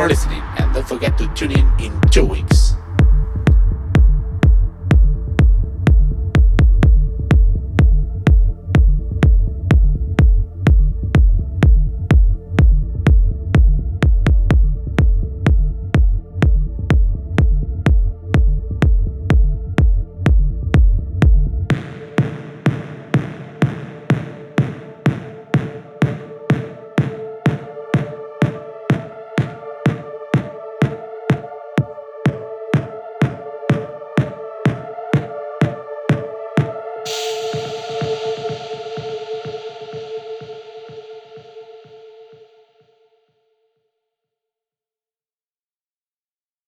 For listening and don't forget to tune in in two weeks.